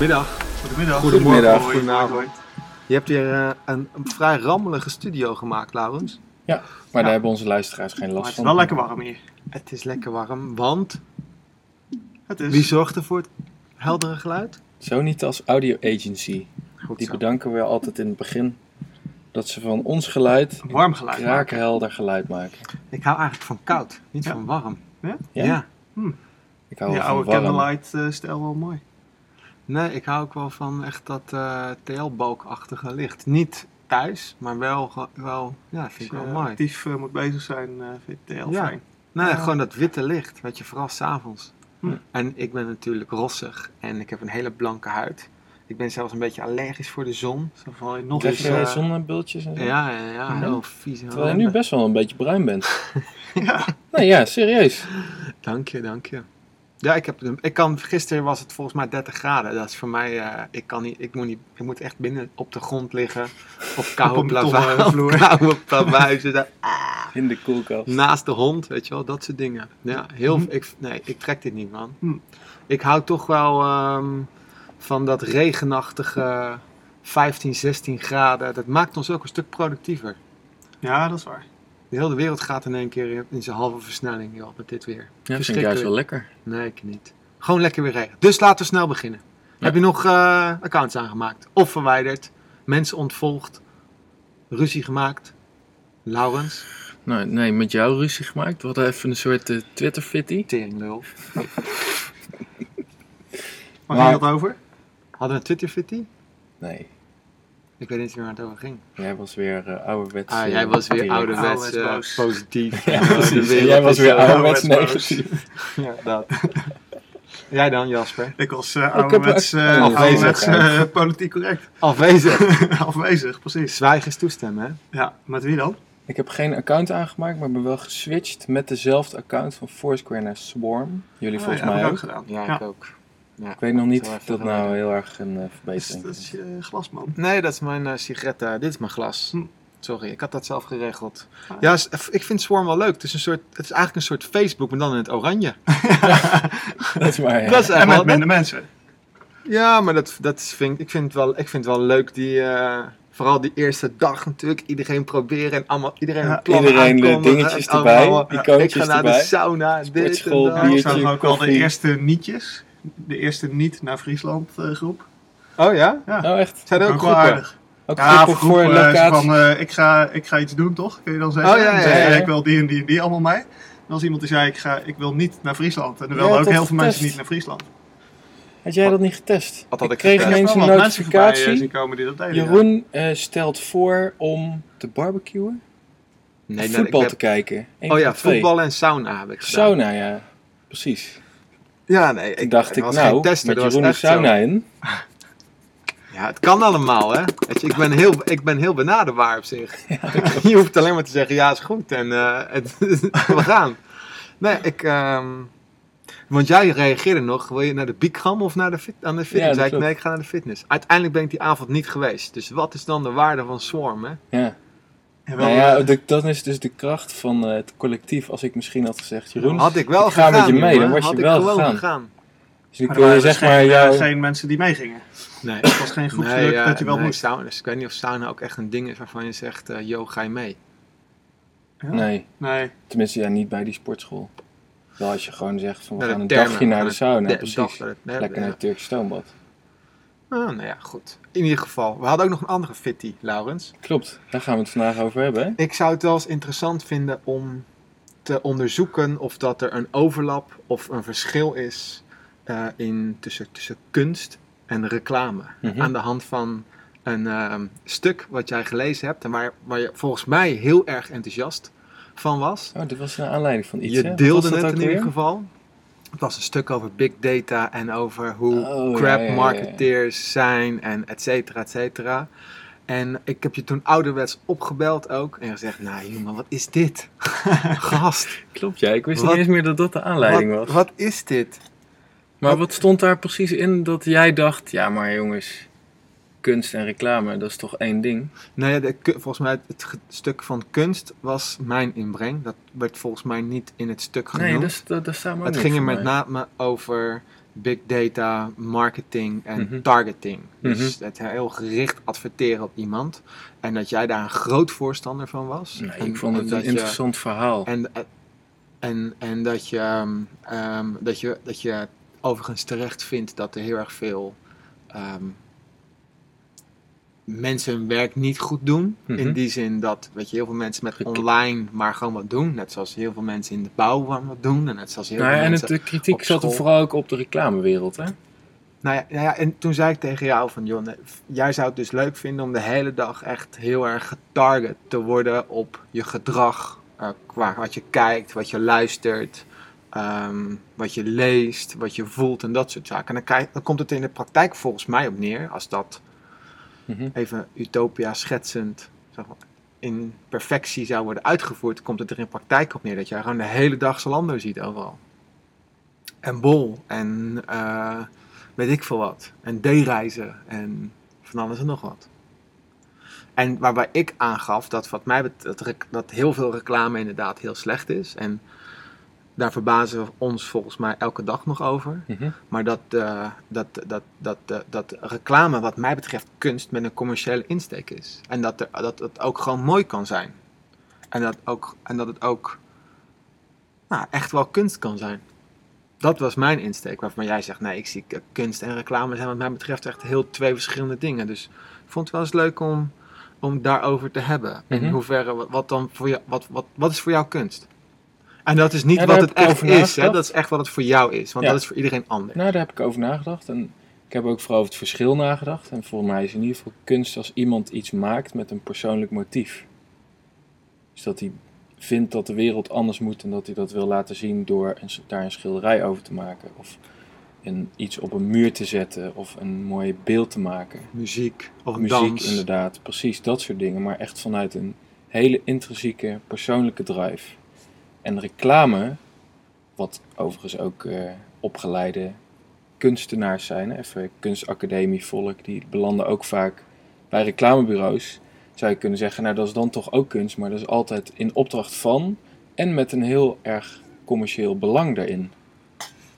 Middag. Goedemiddag. Goedemiddag. Goedenavond. Je hebt hier eh, een, een vrij rammelige studio gemaakt, Laurens. Ja, maar daar hebben onze luisteraars geen Maar last het is van. wel lekker warm hier. Het is lekker warm, want Het is. wie zorgt er voor het heldere geluid? Zo niet als audio agency. Goed Die zo. bedanken we altijd in het begin dat ze van ons geluid Een warm geluid. kraakhelder geluid maken. Ik hou eigenlijk van koud, niet Ja. van warm. Ja? Ja? Ik hou Die van oude warm. candlelight eh, stijl wel mooi. Nee, ik hou ook wel van echt dat eh TL-balkachtige licht. Niet thuis, maar wel, wel ja, vind ik wel mooi. actief eh, moet bezig zijn, eh vind ik heel Ja. fijn. Nee, gewoon dat witte licht, weet je, vooral s'avonds. Hm. En ik ben natuurlijk rossig en ik heb een hele blanke huid. Ik ben zelfs een beetje allergisch voor de zon. Zo val je nog Dus, je eh, zonnebultjes en zo? Ja, ja, ja, Mhm. heel vies. Terwijl je nu best wel een beetje bruin bent. Ja. Nee, ja, serieus. Dank je, dank je. Ja, ik, heb, ik kan, gisteren was het volgens mij 30 graden. Dat is voor mij, eh, ik kan niet, ik moet niet, ik moet echt binnen op de grond liggen. Op koude een betonnen plavui- vloer. op koude plavuizen, daar, In de koelkast. naast de hond, weet je wel, dat soort dingen. Ja, heel, Mhm. ik, nee, ik trek dit niet, man. Hm. Ik hou toch wel ehm, van dat regenachtige 15, 16 graden. Dat maakt ons ook een stuk productiever. ja, dat is waar. De hele wereld gaat in één keer in zijn halve versnelling, joh, met dit weer. Ja, vind ik juist wel lekker. Nee, ik niet. Gewoon lekker weer regen. Dus laten we snel beginnen. Heb je nog eh, accounts aangemaakt? Of verwijderd? Mensen ontvolgd? Ruzie gemaakt? Laurens? Nou, nee, met jou ruzie gemaakt. We hadden even een soort eh, Twitter-fitty. Teringlul. Waar Maar- ging dat over? Hadden we een Twitter-fitty? Nee, Ik weet niet meer waar het over ging. jij was weer eh ouderwets. Ah, eh, jij was weer ouderwets Ouderwets eh, boos. positief. Ja, precies. Jij was weer ouderwets ouderwets negatief. Ja, dat. Jij dan, Jasper? Ik was uh, ouderwets, eh, Oh, ouderwets eh, politiek correct. Afwezig. Afwezig, precies. Zwijgen is toestemmen, hè? Ja, met wie dan? Ik heb geen account aangemaakt, maar ben wel geswitcht met dezelfde account van Foursquare naar Swarm. Jullie Ah, volgens ja, mij heb ook. ik ook gedaan. Ja, Ja. ik ook. Ja. Ik weet nog niet of dat nou heel erg een eh, Dat is, verbetering dat is. je glasman. Nee, dat is mijn eh sigaret. dit is mijn glas. Hm. Sorry, ik had dat zelf geregeld. Ah. Ja, ik vind Swarm wel leuk. Het is, een soort, het is eigenlijk een soort Facebook, maar dan in het oranje. Dat is waar, ja. Dat is En met minder mensen. ja, maar dat, dat vind, ik, vind het wel, ik vind het wel leuk. Die, eh, vooral die eerste dag natuurlijk. Iedereen proberen en allemaal, iedereen Ja, een plan iedereen de dingetjes erbij, Ik ga naar de erbij. sauna, dit en dat. Biertje, zag ook al de eerste nietjes. De eerste niet naar Friesland eh, groep. Oh ja? Ja, Oh, echt? Zijn er ook ook wel groepen? aardig. Ook Ja, groepen voor eh, locatie? van, eh, ik, ga, ik ga iets doen, toch? Kun je dan zeggen? Oh, ja, ja, ja, ja. Ik wil die en die en die allemaal mee. En als iemand die zei, ik, ga, ik wil niet naar Friesland. En er Ja, wilden ook heel veel mensen niet naar Friesland. Had jij dat niet getest? Wat had ik kreeg getest? ineens een voorbij, notificatie. zien komen die dat deden. ja. Jeroen eh, stelt voor om te barbecuen. Nee, nee, voetbal ik te kijken. Eén Oh ja, voetbal en sauna heb ik gedaan. Sauna, ja. Precies. Ja, nee. Toen dacht ik, nou, testen, met Jeroen in. Ja, het kan allemaal, hè. Weet je, ik, ben heel, ik ben heel benaderbaar op zich. je hoeft alleen maar te zeggen, ja, is goed. En eh, het, we gaan. Nee, ik... ehm, want jij reageerde nog, wil je naar de Bikram of naar de fit, aan de fitness? dat Zei ik, nee, ik ga naar de fitness. Uiteindelijk ben ik die avond niet geweest. Dus wat is dan de waarde van Swarm, hè? Ja. Nou ja, eh, de, dat is dus de kracht van eh, het collectief. Als ik misschien had gezegd, Jeroen, Had ik wel ik ga gegaan, met je mee, dan was Had je wel gewoon gegaan. gegaan. dus maar er zeg dus maar geen, eh, jou... geen mensen die meegingen. Nee. Het was geen groepsdruk eh, dat je wel nee, moest. saunas. Ik weet niet of sauna ook echt een ding is waarvan je zegt, eh yo, ga je mee? Ja? Nee, Nee. tenminste ja, niet bij die sportschool. Wel als je gewoon zegt van we gaan een dagje naar de sauna, precies. Lekker naar het Turkse stoombad. Ah, nou ja, goed. In ieder geval, we hadden ook nog een andere fitty, Laurens. Klopt, daar gaan we het vandaag over hebben. Hè? Ik zou het wel eens interessant vinden om te onderzoeken of dat er een overlap of een verschil is eh, in, tussen, tussen kunst en reclame. Mhm. Aan de hand van een ehm, stuk wat jij gelezen hebt en waar, waar je volgens mij heel erg enthousiast van was. Oh, dit was een aanleiding van iets? Je deelde het in ieder geval. Het was een stuk over big data en over hoe Oh, crap ja, ja, marketeers zijn en et cetera, et cetera. En ik heb je toen ouderwets opgebeld ook en gezegd, nou jongen, wat is dit? Gast, Klopt, ja. Ik wist Wat- niet eens meer dat dat de aanleiding wat, was. wat is dit? Maar wat stond daar precies in dat jij dacht, ja maar jongens, kunst en reclame, dat is toch één ding? Nee, de, ku- volgens mij het, stuk van kunst was mijn inbreng. Dat werd volgens mij niet in het stuk genoemd. Nee, dat, dat, dat staat ook het ging er met name over big data, marketing en Mhm. targeting. Dus Mhm. het heel gericht adverteren op iemand. En dat jij daar een groot voorstander van was. Nee, En- ik vond het een je- interessant verhaal. En, en, en dat, je, ehm, ehm, dat, je, dat je overigens terecht vindt dat er heel erg veel ehm, mensen hun werk niet goed doen. Mhm. In die zin dat weet je, heel veel mensen met online maar gewoon wat doen. Net zoals heel veel mensen in de bouw wat doen. En net zoals heel Nou, veel en mensen... de kritiek zat er vooral ook op de reclamewereld, hè? Nou ja, nou ja, en toen zei ik tegen jou van, joh, nee, jij zou het dus leuk vinden om de hele dag echt heel erg getarget te worden op je gedrag, eh, qua wat je kijkt, wat je luistert, ehm, wat je leest, wat je voelt en dat soort zaken. En dan, krijg- dan komt het in de praktijk volgens mij op neer, als dat Mhm. even utopia schetsend zeg maar, in perfectie zou worden uitgevoerd, komt het er in praktijk op neer dat jij gewoon de hele dag Zalando ziet overal. En Bol en eh, weet ik veel wat. En D-reizen en van alles en nog wat. En waarbij ik aangaf dat wat mij betreft, dat heel veel reclame inderdaad heel slecht is. En daar verbazen we ons volgens mij elke dag nog over. Mhm. Maar dat, eh, dat, dat, dat, dat, dat reclame wat mij betreft kunst met een commerciële insteek is. En dat, er, dat het ook gewoon mooi kan zijn. En dat, ook, en dat het ook nou, echt wel kunst kan zijn. Dat was mijn insteek, waarvan jij zegt, nee, ik zie eh, kunst en reclame zijn wat mij betreft echt heel twee verschillende dingen. Dus ik vond het wel eens leuk om, om daarover te hebben. Mhm. In hoeverre, wat, wat, dan voor jou, wat, wat, wat is voor jou kunst? En dat is niet Ja, wat het echt is, hè? dat is echt wat het voor jou is. Want Ja. dat is voor iedereen anders. Nou, daar heb ik over nagedacht. En ik heb ook vooral over het verschil nagedacht. En volgens mij is in ieder geval kunst als iemand iets maakt met een persoonlijk motief. Dus dat hij vindt dat de wereld anders moet en dat hij dat wil laten zien door een, daar een schilderij over te maken. Of een, iets op een muur te zetten of een mooi beeld te maken. Muziek of Muziek dans. inderdaad, precies dat soort dingen. Maar echt vanuit een hele intrinsieke persoonlijke drive. En reclame, wat overigens ook eh, opgeleide kunstenaars zijn, even kunstacademievolk, die belanden ook vaak bij reclamebureaus. Zou je kunnen zeggen, nou dat is dan toch ook kunst, maar dat is altijd in opdracht van en met een heel erg commercieel belang daarin.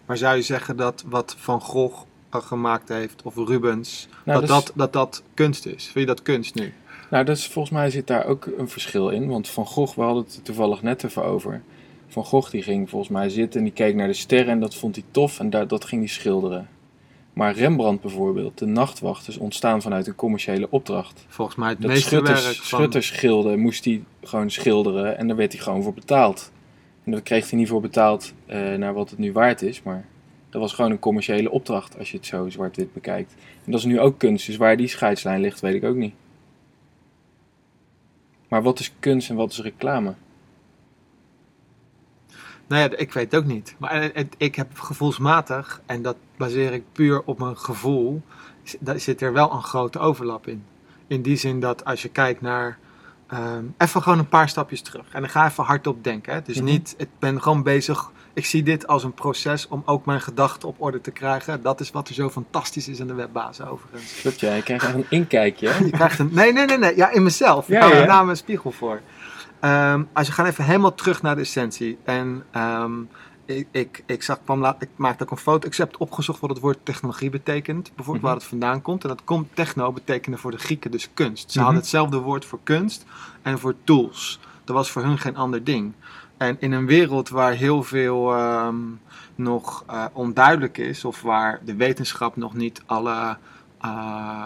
Maar zou je zeggen dat wat Van Gogh eh, gemaakt heeft, of Rubens, Nou, dat, dat, dat dat kunst is? Vind je dat kunst nu? Nou, dat is, volgens mij zit daar ook een verschil in. Want Van Gogh, we hadden het toevallig net even over. Van Gogh die ging volgens mij zitten en die keek naar de sterren en dat vond hij tof en daar, dat ging hij schilderen. Maar Rembrandt bijvoorbeeld, de nachtwacht, is ontstaan vanuit een commerciële opdracht. Volgens mij het Dat meeste werk Schutters, van... Schuttersgilde moest hij gewoon schilderen en daar werd hij gewoon voor betaald. En daar kreeg hij niet voor betaald eh, naar wat het nu waard is, maar dat was gewoon een commerciële opdracht als je het zo zwart-wit bekijkt. En dat is nu ook kunst, dus waar die scheidslijn ligt weet ik ook niet. Maar wat is kunst en wat is reclame? Nou ja, ik weet het ook niet. Maar ik heb gevoelsmatig, en dat baseer ik puur op mijn gevoel, daar zit er wel een grote overlap in. In die zin dat als je kijkt naar. ehm, even gewoon een paar stapjes terug. En dan ga even hardop denken. Hè. Dus Mhm. niet, ik ben gewoon bezig. Ik zie dit als een proces om ook mijn gedachten op orde te krijgen. Dat is wat er zo fantastisch is aan de webbasis overigens. Klopt ja, je krijgt echt een inkijkje. hè? Je krijgt een. Nee, nee, nee, nee. Ja, in mezelf. Ik Ja, hou ja. er naam een spiegel voor. Ehm, als je gaat even helemaal terug naar de essentie. En ehm, ik, ik, ik, zag, kwam la- ik maakte ook een foto. Ik heb opgezocht wat het woord technologie betekent. Bijvoorbeeld Mhm. waar het vandaan komt. En dat komt, techno betekende voor de Grieken dus kunst. Ze Mhm. hadden hetzelfde woord voor kunst en voor tools. Dat was voor hun geen ander ding. En in een wereld waar heel veel ehm, nog eh, onduidelijk is, of waar de wetenschap nog niet alle, eh,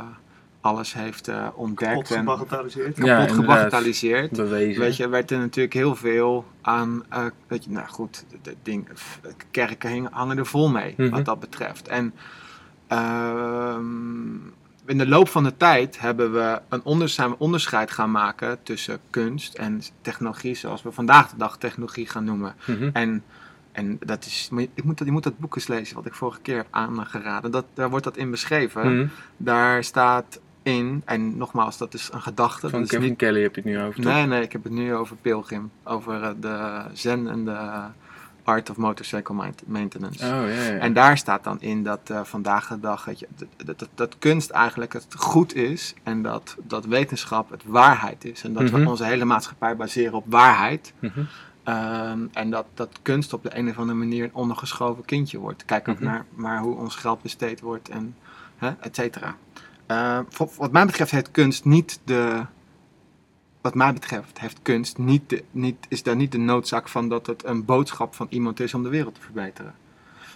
alles heeft eh, ontdekt Kapot en gebagatelliseerd. Ja, kapot inderdaad. gebagatelliseerd. Bewezen. Weet je, werd er natuurlijk heel veel aan, eh, weet je, nou goed, de, de ding, de kerken hingen- hangen er vol mee, Mhm. wat dat betreft. En ehm, in de loop van de tijd hebben we een onder, zijn we onderscheid gaan maken tussen kunst en technologie, zoals we vandaag de dag technologie gaan noemen. Mhm. En, en dat is, ik moet, dat- je moet dat boek eens lezen, wat ik vorige keer heb aangeraden. Dat, daar wordt dat in beschreven. Mhm. Daar staat in, en nogmaals, dat is een gedachte. Van Kevin niet, Kelly heb je het nu over, toch? nee, nee, ik heb het nu over Pilgrim. Over eh, de zen en de Art of Motorcycle Maint- Maintenance. Oh, ja, ja. En daar staat dan in dat eh, vandaag de dag je, dat, dat, dat, kunst eigenlijk het goed is en dat, dat wetenschap het waarheid is. En dat Mhm. we onze hele maatschappij baseren op waarheid. Mhm. Ehm, en dat, dat kunst op de een of andere manier een ondergeschoven kindje wordt. Kijk ook Mhm. naar maar hoe ons geld besteed wordt en hè, et cetera. Eh, voor- wat mij betreft heeft kunst niet de. Wat mij betreft heeft kunst niet, de, niet, is daar niet de noodzaak van dat het een boodschap van iemand is om de wereld te verbeteren.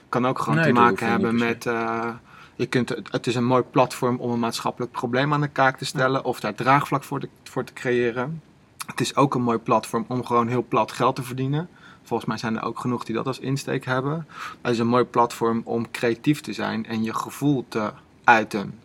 Kan ook gewoon Nee, te maken hebben met. eh, je kunt, het, het is een mooi platform om een maatschappelijk probleem aan de kaak te stellen of daar draagvlak voor, te- voor te creëren. Het is ook een mooi platform om gewoon heel plat geld te verdienen. Volgens mij zijn er ook genoeg die dat als insteek hebben. Het is een mooi platform om creatief te zijn en je gevoel te uiten.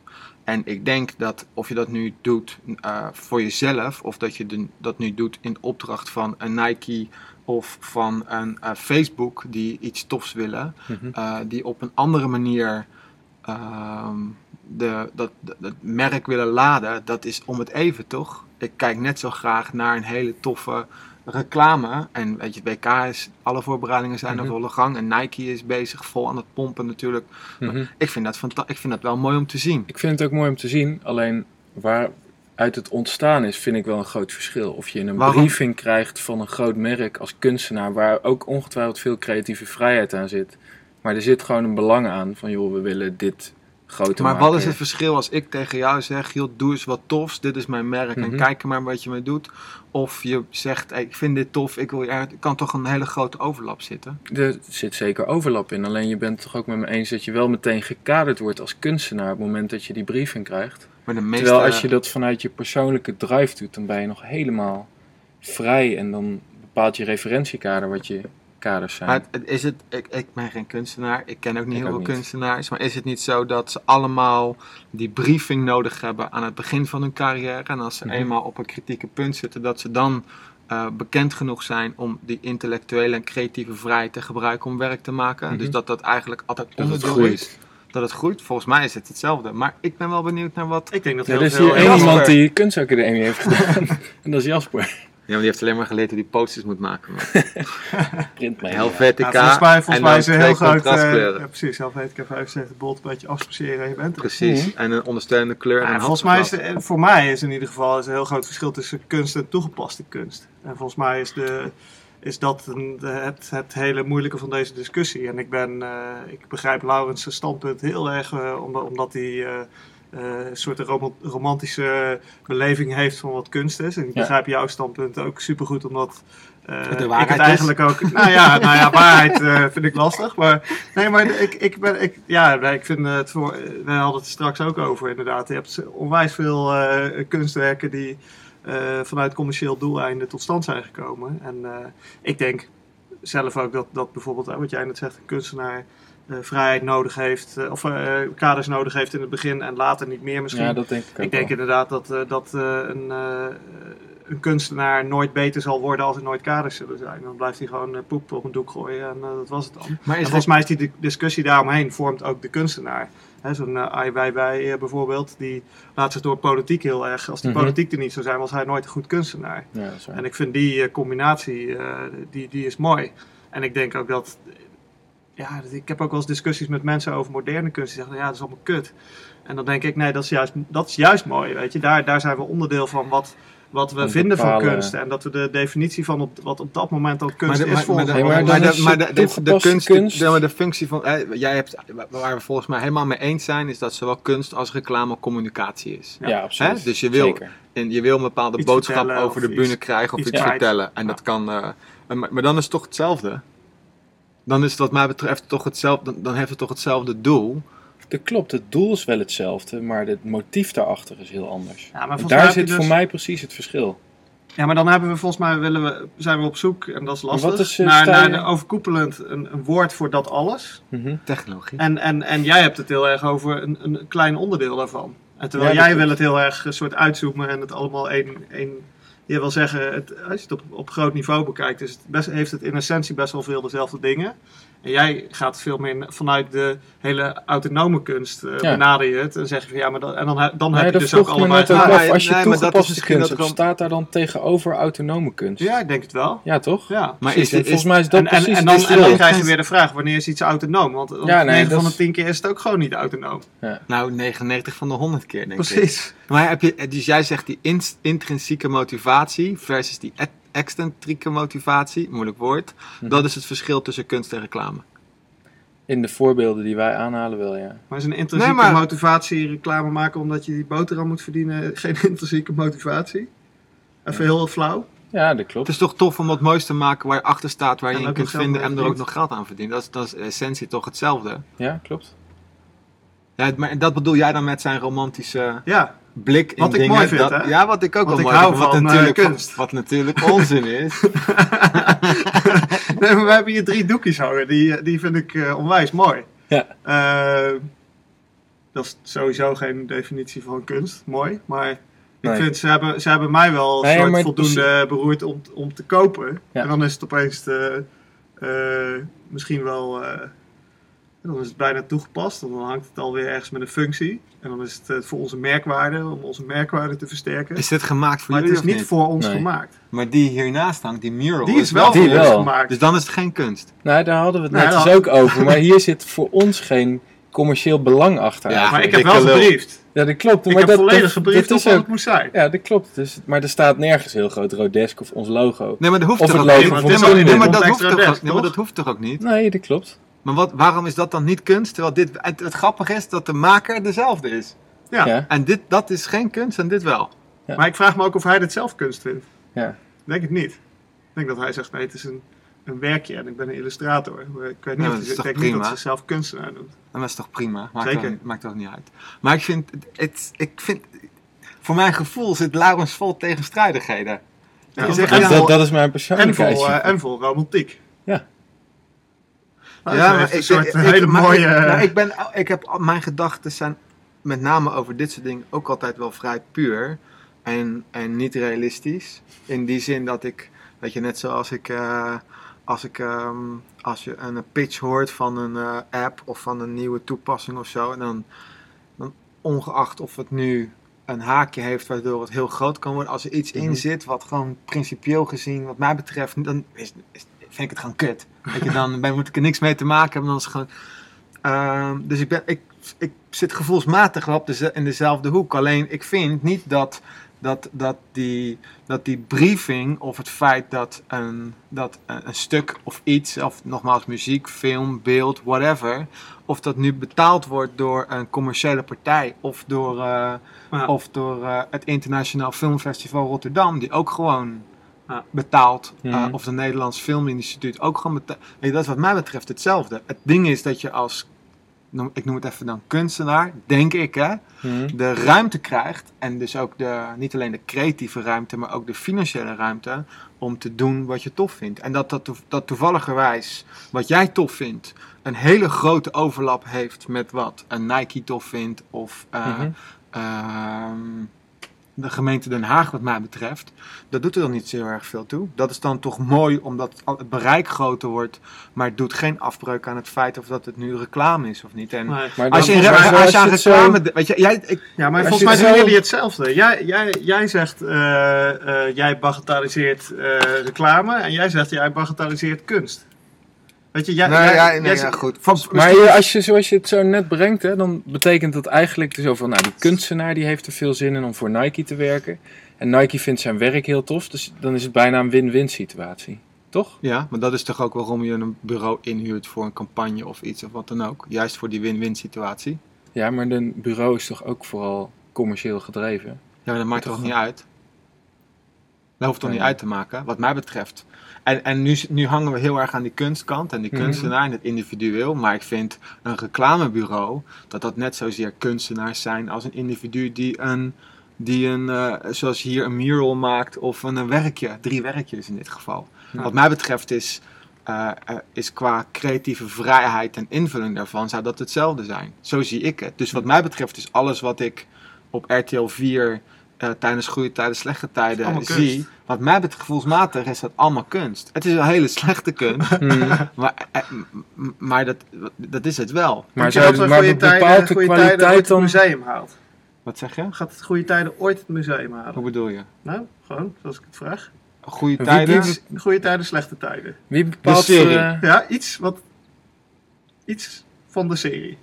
En ik denk dat of je dat nu doet eh, voor jezelf, of dat je de- dat nu doet in opdracht van een Nike of van een eh, Facebook die iets tofs willen, Mhm. eh, die op een andere manier ehm, de, dat, dat, dat merk willen laden, dat is om het even toch? Ik kijk net zo graag naar een hele toffe reclame. En weet je, het WK is, alle voorbereidingen zijn Mhm. er volle gang. En Nike is bezig, vol aan het pompen natuurlijk. Mhm. Ik vind dat, ik vind dat wel mooi om te zien. Ik vind het ook mooi om te zien, alleen waar uit het ontstaan is, vind ik wel een groot verschil. Of je een Waarom? briefing krijgt van een groot merk als kunstenaar, waar ook ongetwijfeld veel creatieve vrijheid aan zit. Maar er zit gewoon een belang aan van, joh, we willen dit groter Maar maken. wat is het verschil als ik tegen jou zeg, joh, doe eens wat tofs, dit is mijn merk en Mhm. kijk maar wat je mee doet. Of je zegt, hey, ik vind dit tof, ik wil je er kan toch een hele grote overlap zitten. Er zit zeker overlap in. Alleen je bent het toch ook met me eens dat je wel meteen gekaderd wordt als kunstenaar op het moment dat je die briefing krijgt. Maar de meeste, Terwijl als je dat vanuit je persoonlijke drive doet, dan ben je nog helemaal vrij. En dan bepaalt je referentiekader wat je kaders zijn. Maar het- is het, ik, ik ben geen kunstenaar, ik ken ook niet Ik heel ook veel niet. kunstenaars, maar is het niet zo dat ze allemaal die briefing nodig hebben aan het begin van hun carrière en als ze Mhm. eenmaal op een kritieke punt zitten, dat ze dan eh, bekend genoeg zijn om die intellectuele en creatieve vrijheid te gebruiken om werk te maken. Mhm. Dus dat dat eigenlijk altijd Dat het onderdeel groeit. is. Dat het groeit. Volgens mij is het hetzelfde. Maar ik ben wel benieuwd naar wat... Ik denk dat Ja, heel er is veel... hier één iemand die kunstacademie heeft gedaan. en dat is Jasper. Ja, maar die heeft alleen maar geleerd hoe die posters moet maken. man. Printmedia. Helvetica. Ja, volgens mij, volgens en mij is een heel groot... eh, contrastkleuren. ja, precies, Helvetica 75 bolt, een beetje afspaceren en je bent er. Precies. Mhm. En een ondersteunende kleur en een volgens mij is de- voor mij is in ieder geval is een heel groot verschil tussen kunst en toegepaste kunst. En volgens mij is, de, is dat een, de- het, het hele moeilijke van deze discussie. En ik, ben, eh, ik begrijp Laurens' standpunt heel erg, eh, omdat, omdat hij eh, eh, een soort rom- romantische beleving heeft van wat kunst is. En ik Ja. begrijp jouw standpunt ook supergoed, omdat eh, Het de ik waarheid het is. eigenlijk ook... Nou ja, nou ja waarheid eh, vind ik lastig. Maar nee, maar ik, ik, ben, ik, ja, ik vind het voor... We hadden het straks ook over inderdaad. Je hebt onwijs veel eh, kunstwerken die eh, vanuit commercieel doeleinden tot stand zijn gekomen. En eh, ik denk zelf ook dat, dat bijvoorbeeld, wat jij net zegt, een kunstenaar eh, vrijheid nodig heeft, eh, of eh, kaders nodig heeft in het begin en later niet meer misschien. Ja, dat denk ik ook ik denk wel. inderdaad dat, eh, dat eh, een, eh, een kunstenaar nooit beter zal worden als er nooit kaders zullen zijn. Dan blijft hij gewoon poep op een doek gooien en dat was het dan. Maar is volgens mij is die di- discussie daaromheen vormt ook de kunstenaar. Hè, Zo'n Ai Weiwei bijvoorbeeld, die laat zich door politiek heel erg... Als die Mhm. politiek er niet zou zijn, was hij nooit een goed kunstenaar. Ja. En ik vind die combinatie, eh, die, die is mooi. En ik denk ook dat... Ja, dat- ik heb ook wel eens discussies met mensen over moderne kunst. Die zeggen, ja, dat is allemaal kut. En dan denk ik, nee, dat is juist, dat is juist mooi, weet je. Daar, daar zijn we onderdeel van wat, wat we vinden van kunst. En dat we de definitie van op, wat op dat moment al kunst maar de, is maar, maar, volgens maar maar, de, is maar het de, de, de toegepaste kunst, kunst. de, maar de functie van, eh, jij hebt, waar we volgens mij helemaal mee eens zijn, is dat zowel kunst als reclame communicatie is. ja, absoluut. Hè? Dus je wil- Zeker. En je wil een bepaalde Iets boodschap over de bühne krijgen of iets vertellen. En Ja. dat kan, eh, maar dan is het toch hetzelfde. Dan is het wat mij betreft toch hetzelfde, dan, dan heeft het toch hetzelfde doel. Dat klopt, het doel is wel hetzelfde, maar het motief daarachter is heel anders. Ja, maar En daar zit dus- voor mij precies het verschil. Ja, maar dan hebben we volgens mij willen we, zijn we op zoek, en dat is lastig, wat is, eh, naar, de overkoepelend een, een woord voor dat alles. Mhm. Technologie. En, en, en jij hebt het heel erg over een, een klein onderdeel daarvan. En terwijl Ja, jij wil het heel erg een soort uitzoomen en het allemaal één... één je wil zeggen, het, als je het op, op groot niveau bekijkt, het best, heeft het in essentie best wel veel dezelfde dingen. En jij gaat veel meer vanuit de hele autonome kunst Ja. benader je het. En zeg je van ja, maar dat, en dan, dan Nee, heb je dus ook gelijk. gelijk. af. Als je Nee, is toegepaste kunst er staat daar dan tegenover autonome kunst? Ja, ik denk het wel. Ja, toch? Ja. Maar Precies, is en dit, volgens is, mij is dat En, precies en dan, en dan krijg je weer de vraag, wanneer is iets autonoom? Want want Ja, nee, 9 dat van is- de 10 keer is het ook gewoon niet autonoom. nou 99 van de 100 keer, denk ik. Precies. Maar heb je, dus jij zegt die ins- intrinsieke motivatie versus die excentrieke motivatie, moeilijk woord. Mhm. Dat is het verschil tussen kunst en reclame. In de voorbeelden die wij aanhalen wel, ja. Maar is een intrinsieke Nee, maar- motivatie reclame maken omdat je die boterham moet verdienen geen intrinsieke motivatie? Even heel flauw. Ja, dat klopt. Het is toch tof om wat moois te maken waar je achter staat, waar je in kunt vinden en er ook nog geld aan verdienen. Dat is, dat is essentie toch hetzelfde. Ja, klopt. Ja, maar dat bedoel jij dan met zijn romantische Ja, blik in Wat ik dingen. mooi vind, dat- hè? Ja, wat ik ook Want wel ik mooi hou vind. Wat van, eh, natuurlijk, kunst. Wat natuurlijk onzin is. nee, maar we hebben hier drie doekjes hangen. Die, die vind ik eh, onwijs mooi. Ja. Eh, dat is sowieso geen definitie van kunst. Mooi. Maar ik Nee. vind, ze hebben, ze hebben mij wel een Nee, soort maar voldoende beroerd om, om te kopen. Ja. En dan is het opeens de, eh, misschien wel... dan is het bijna toegepast. En dan hangt het alweer ergens met een functie. En dan is het eh, voor onze merkwaarde, om onze merkwaarde te versterken. Is dit gemaakt voor maar het jullie is of niet voor ons Nee. gemaakt. Maar die hiernaast hangt, die mural. Die is wel Die voor ons gemaakt. Dus dan is het geen kunst. Nou, daar hadden we het Nee, net dus ook over. Maar hier zit voor ons geen commercieel belang achter. Ja, maar ik heb wel gebriefd. Ja, dat klopt. Ik maar heb dat, volledig dat, gebriefd dat op is wat ook, het moest zijn. Ja, dat klopt. Dus, maar er staat nergens heel groot Rodesk of ons logo. Nee, maar dat hoeft Of toch ook niet? Nee, maar- dat hoeft toch ook niet? Nee, dat klopt. Maar wat, waarom is dat dan niet kunst? Terwijl dit, het, het grappige is dat de maker dezelfde is. Ja. Ja. En dit, dat is geen kunst en dit wel. Ja. Maar ik vraag me ook of hij dit zelf kunst vindt. Ja. Denk het niet. Ik denk dat hij zegt, nee, het is een, een werkje en ik ben een illustrator. Ik weet niet, of- is ik toch denk niet prima? dat ze zelf kunstenaar doet. En dat is toch prima? Maakt Zeker. Maakt toch niet uit. Maar ik vind, het, ik vind, voor mijn gevoel zit Laurens vol tegenstrijdigheden. Ja, en, dat, dat is mijn en, persoonlijkheid. vol, eh, en vol romantiek. Ja. Nou, ja, een soort hele maar mooie... Ik, nou, ik, ben, ik heb, mijn gedachten zijn met name over dit soort dingen ook altijd wel vrij puur. En, en niet realistisch. In die zin dat ik, weet je, net zoals ik, eh, als, ik ehm, als je een pitch hoort van een eh, app of van een nieuwe toepassing of zo. En dan, dan ongeacht of het nu een haakje heeft waardoor het heel groot kan worden. Als er iets in Mhm. zit wat gewoon principieel gezien, wat mij betreft, dan is, is- vind ik het gewoon kut. Weet je, dan ben, moet ik er niks mee te maken hebben. Dan is gewoon... Ehm, dus ik, ben, ik, ik zit gevoelsmatig wel op deze, in dezelfde hoek. Alleen ik vind niet dat, dat, dat, die, dat die briefing of het feit dat een, dat een, stuk of iets, of nogmaals muziek, film, beeld, whatever, of dat nu betaald wordt door een commerciële partij of door, eh, Ja. of door eh, het Internationaal Filmfestival Rotterdam, die ook gewoon. Betaalt, eh, Mhm. of het Nederlands Filminstituut ook gewoon betaalt. Dat is wat mij betreft hetzelfde. Het ding is dat je als, ik noem het even dan kunstenaar, denk ik hè, Mhm. de ruimte krijgt en dus ook de, niet alleen de creatieve ruimte, maar ook de financiële ruimte om te doen wat je tof vindt. En dat dat toevalligerwijs wat jij tof vindt een hele grote overlap heeft met wat een Nike tof vindt of eh, Mhm. ehm, de gemeente Den Haag wat mij betreft, dat doet er dan niet zo heel erg veel toe. Dat is dan toch mooi omdat het bereik groter wordt, maar het doet geen afbreuk aan het feit of dat het nu reclame is of niet. En Nee. Maar als je, als je aan zo- reclame, weet je, jij, ik, Ja, maar volgens mij doen jullie hetzelfde. Jij, jij, jij zegt, eh, eh, jij bagatelliseert eh, reclame en jij zegt, jij bagatelliseert kunst. Weet je, jij, nee, jij, ja, jij ja, goed. Van, Maar je, als je, zoals je het zo net brengt, hè, dan betekent dat eigenlijk zo van, nou, die kunstenaar die heeft er veel zin in om voor Nike te werken. En Nike vindt zijn werk heel tof, dus dan is het bijna een win-win situatie. Toch? Ja, maar dat is toch ook waarom je een bureau inhuurt voor een campagne of iets of wat dan ook. Juist voor die win-win situatie. Ja, maar een bureau is toch ook vooral commercieel gedreven? Ja, maar dat maakt toch niet uit? Dat hoeft toch niet uit te maken, wat mij betreft. En, en nu, nu hangen we heel erg aan die kunstkant en die Mhm. kunstenaar en het individueel. Maar ik vind een reclamebureau, dat dat net zozeer kunstenaars zijn als een individu die een, die een eh, zoals hier een mural maakt of een, een werkje. Drie werkjes in dit geval. Ja. Wat mij betreft is, eh, eh, is qua creatieve vrijheid en invulling daarvan, zou dat hetzelfde zijn. Zo zie ik het. Dus wat mij betreft is alles wat ik op RTL 4 eh, tijdens goede tijden, slechte tijden kunst. zie, wat mij betreft gevoelsmatig is dat allemaal kunst. Het is een hele slechte kunst, Hmm. maar, eh, maar dat, dat is het wel. Maar, zou, dat we maar goede bepaalt tijden, de goede tijden ooit kwaliteit het dan... museum haalt? Wat zeg je? Gaat het goede tijden ooit het museum halen? Hoe bedoel je? Nou, gewoon, zoals ik het vraag. Goede tijden? Iets, goede tijden, slechte tijden. Wie bepaalt... serie. eh, Ja, iets wat... Iets van de serie.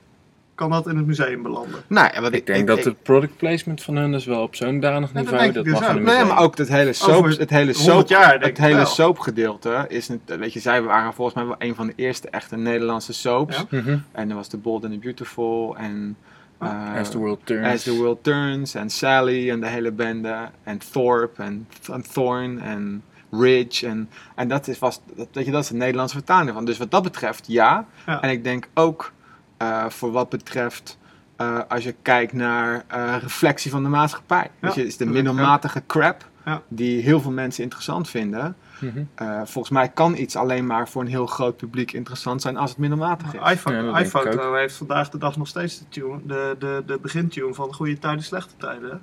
Kan dat in het museum belanden? Nou, ja, wat ik denk dat ik- het product placement van hun is wel op zo'n danig dat niveau. denk Dat, ik dus mag een. Nee, museum. maar ook het hele soap, Over het hele 100 soap, jaar het hele soapgedeelte is, een, weet je, zij waren volgens mij wel een van de eerste echte Nederlandse soaps. Ja. Mhm. En er was The Bold and the Beautiful en eh, As the world turns. As the World Turns en Sally en de hele bende en Thorpe en, en Thorn en Ridge en, en dat is vast, dat, weet je, dat is de Nederlandse vertaling van. Dus wat dat betreft ja. Ja. En ik denk ook voor wat betreft eh, als je kijkt naar eh, reflectie van de maatschappij. Weet je, is de middelmatige crap Ja. die heel veel mensen interessant vinden. Mhm. Eh, volgens mij kan iets alleen maar voor een heel groot publiek interessant zijn als het middelmatig is. iPhone, Ja, iPhoto heeft vandaag de dag nog steeds de, tune, de, de, de begintune van goede tijden, slechte tijden.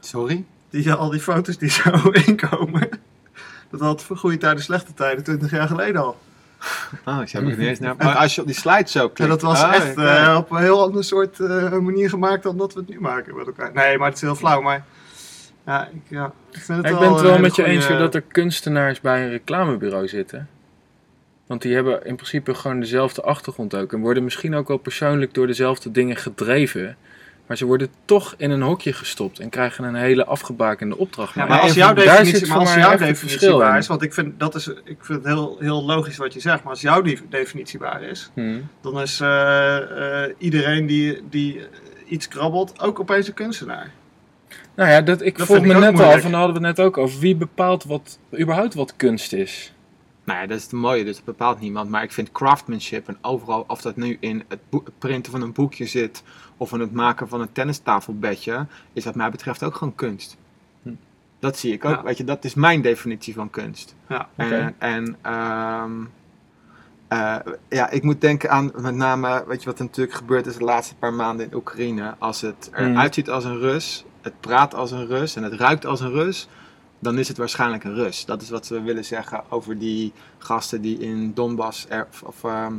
Sorry? Die, al die foto's die zo inkomen. Dat had voor goede tijden, slechte tijden 20 jaar geleden al. Oh, ik heb niet eens naar. Maar als je op die slide zo klikt. En dat was oh, echt eh, op een heel ander soort eh, manier gemaakt dan dat we het nu maken met elkaar. Nee, maar het is heel flauw. Maar ja, ik, ja, ik vind het Ja, ik wel ben het wel met je goeie- eens dat er kunstenaars bij een reclamebureau zitten. Want die hebben in principe gewoon dezelfde achtergrond ook. En worden misschien ook wel persoonlijk door dezelfde dingen gedreven. Maar ze worden toch in een hokje gestopt en krijgen een hele afgebakende opdracht. Ja, maar als jouw definitie, maar als jouw definitie waar is, want ik vind, dat is, ik vind het heel, heel logisch wat je zegt, maar als jouw def- definitie waar is, Hm. dan is eh, eh, iedereen die, die iets krabbelt ook opeens een kunstenaar. Nou ja, dat, ik Dat vroeg me net al, van daar hadden we het net ook over. Wie bepaalt wat, überhaupt wat kunst is? Nou ja, dat is het mooie, dus dat bepaalt niemand. Maar ik vind craftsmanship en overal, of dat nu in het printen van een boekje zit of in het maken van een tennistafelbedje, is wat mij betreft ook gewoon kunst. Hm. Dat zie ik ook, Ja. weet je, dat is mijn definitie van kunst. Ja, Oké. En, en ehm, eh, ja, ik moet denken aan met name, weet je wat er natuurlijk gebeurd is de laatste paar maanden in Oekraïne. Als het eruit Mm. ziet als een Rus, het praat als een Rus en het ruikt als een Rus, dan is het waarschijnlijk een Rus. Dat is wat we willen zeggen over die gasten die in Donbass er, of, of, ehm,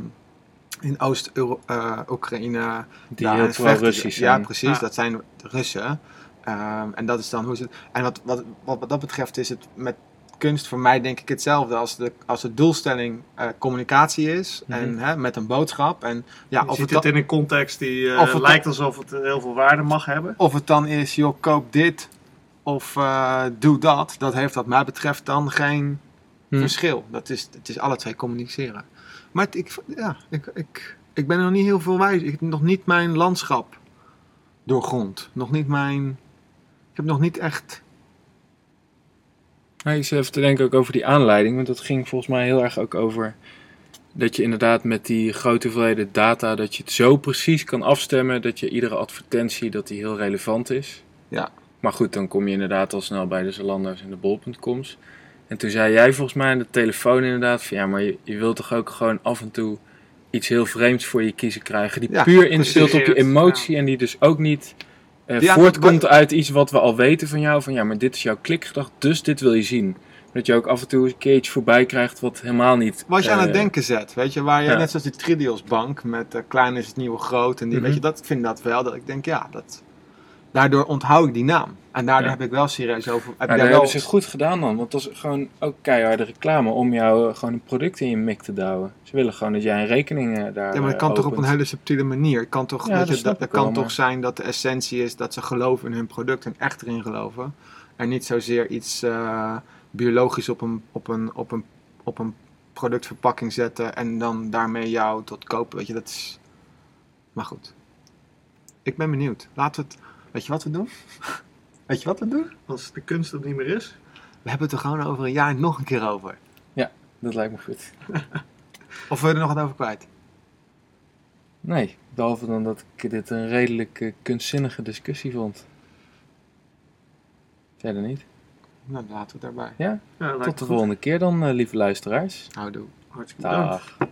in Oost-Oekraïne Die daar heel aan het vechten pro-Russisch zijn. Ja, precies. Ja. Dat zijn de Russen. Ehm, en dat is dan hoe ze. En wat, wat, wat, wat dat betreft is het met kunst voor mij denk ik hetzelfde. Als de, als de doelstelling eh, communicatie is. Mhm. En hè, met een boodschap. En ja, je of ziet het, in een context die eh, Of het lijkt alsof het heel veel waarde mag hebben. of het dan is, joh, koop dit. Of eh, doe dat. Dat heeft wat mij betreft dan geen Hm. verschil. Dat is, het is alle twee communiceren. Maar ik, ja, ik, ik, ik ben er nog niet heel veel wijs. Ik heb nog niet mijn landschap doorgrond. Nog niet mijn... Ik heb nog niet echt... Nou, ik zit even te denken ook over die aanleiding, want dat ging volgens mij heel erg ook over dat je inderdaad met die grote hoeveelheden data, dat je het zo precies kan afstemmen dat je iedere advertentie, dat die heel relevant is. Ja. Maar goed, dan kom je inderdaad al snel bij de Zalando's en de bol.coms. En toen zei jij volgens mij aan de telefoon inderdaad van ja, maar je, je wilt toch ook gewoon af en toe iets heel vreemds voor je kiezen krijgen, die Ja, puur instelt op je emotie en die dus ook niet eh, Ja, voortkomt uit iets wat we al weten van jou. Van ja, maar dit is jouw klikgedacht, dus dit wil je zien. Dat je ook af en toe een keertje voorbij krijgt wat helemaal niet... Wat je aan eh, het denken zet, weet je, waar je ja. net zoals die Tridios bank met eh, klein is het nieuwe groot en die, Mhm. weet je, dat ik vind dat wel, dat ik denk, ja, dat, daardoor onthoud ik die naam. En daardoor Ja. heb ik wel serieus over, heb ik daar hebben ze goed gedaan dan, want dat is gewoon ook keiharde reclame om jou eh, gewoon een product in je mik te douwen. Ze willen gewoon dat jij een rekening eh, daar ja, maar dat kan eh, toch op een hele subtiele manier. Het kan toch, Ja, dat je, snap dat, het ik wel, kan toch maar- zijn dat de essentie is dat ze geloven in hun product en echt erin geloven. En niet zozeer iets biologisch op een, op, een, op, een, op een productverpakking zetten en dan daarmee jou tot kopen. Weet je, dat is. Maar goed. Ik ben benieuwd. Laten we het. Weet je wat we doen? Weet je wat we doen? Als de kunst er niet meer is. We hebben het er gewoon over een jaar nog een keer over. Dat lijkt me goed. Of wil je er nog wat over kwijt? Nee, behalve dan dat ik dit een redelijk eh, kunstzinnige discussie vond. Verder niet. Nou, dan laten we het daarbij. Ja, Ja, tot de goed. volgende keer dan, eh, lieve luisteraars. Houdoe. Hartstikke bedankt. Dag.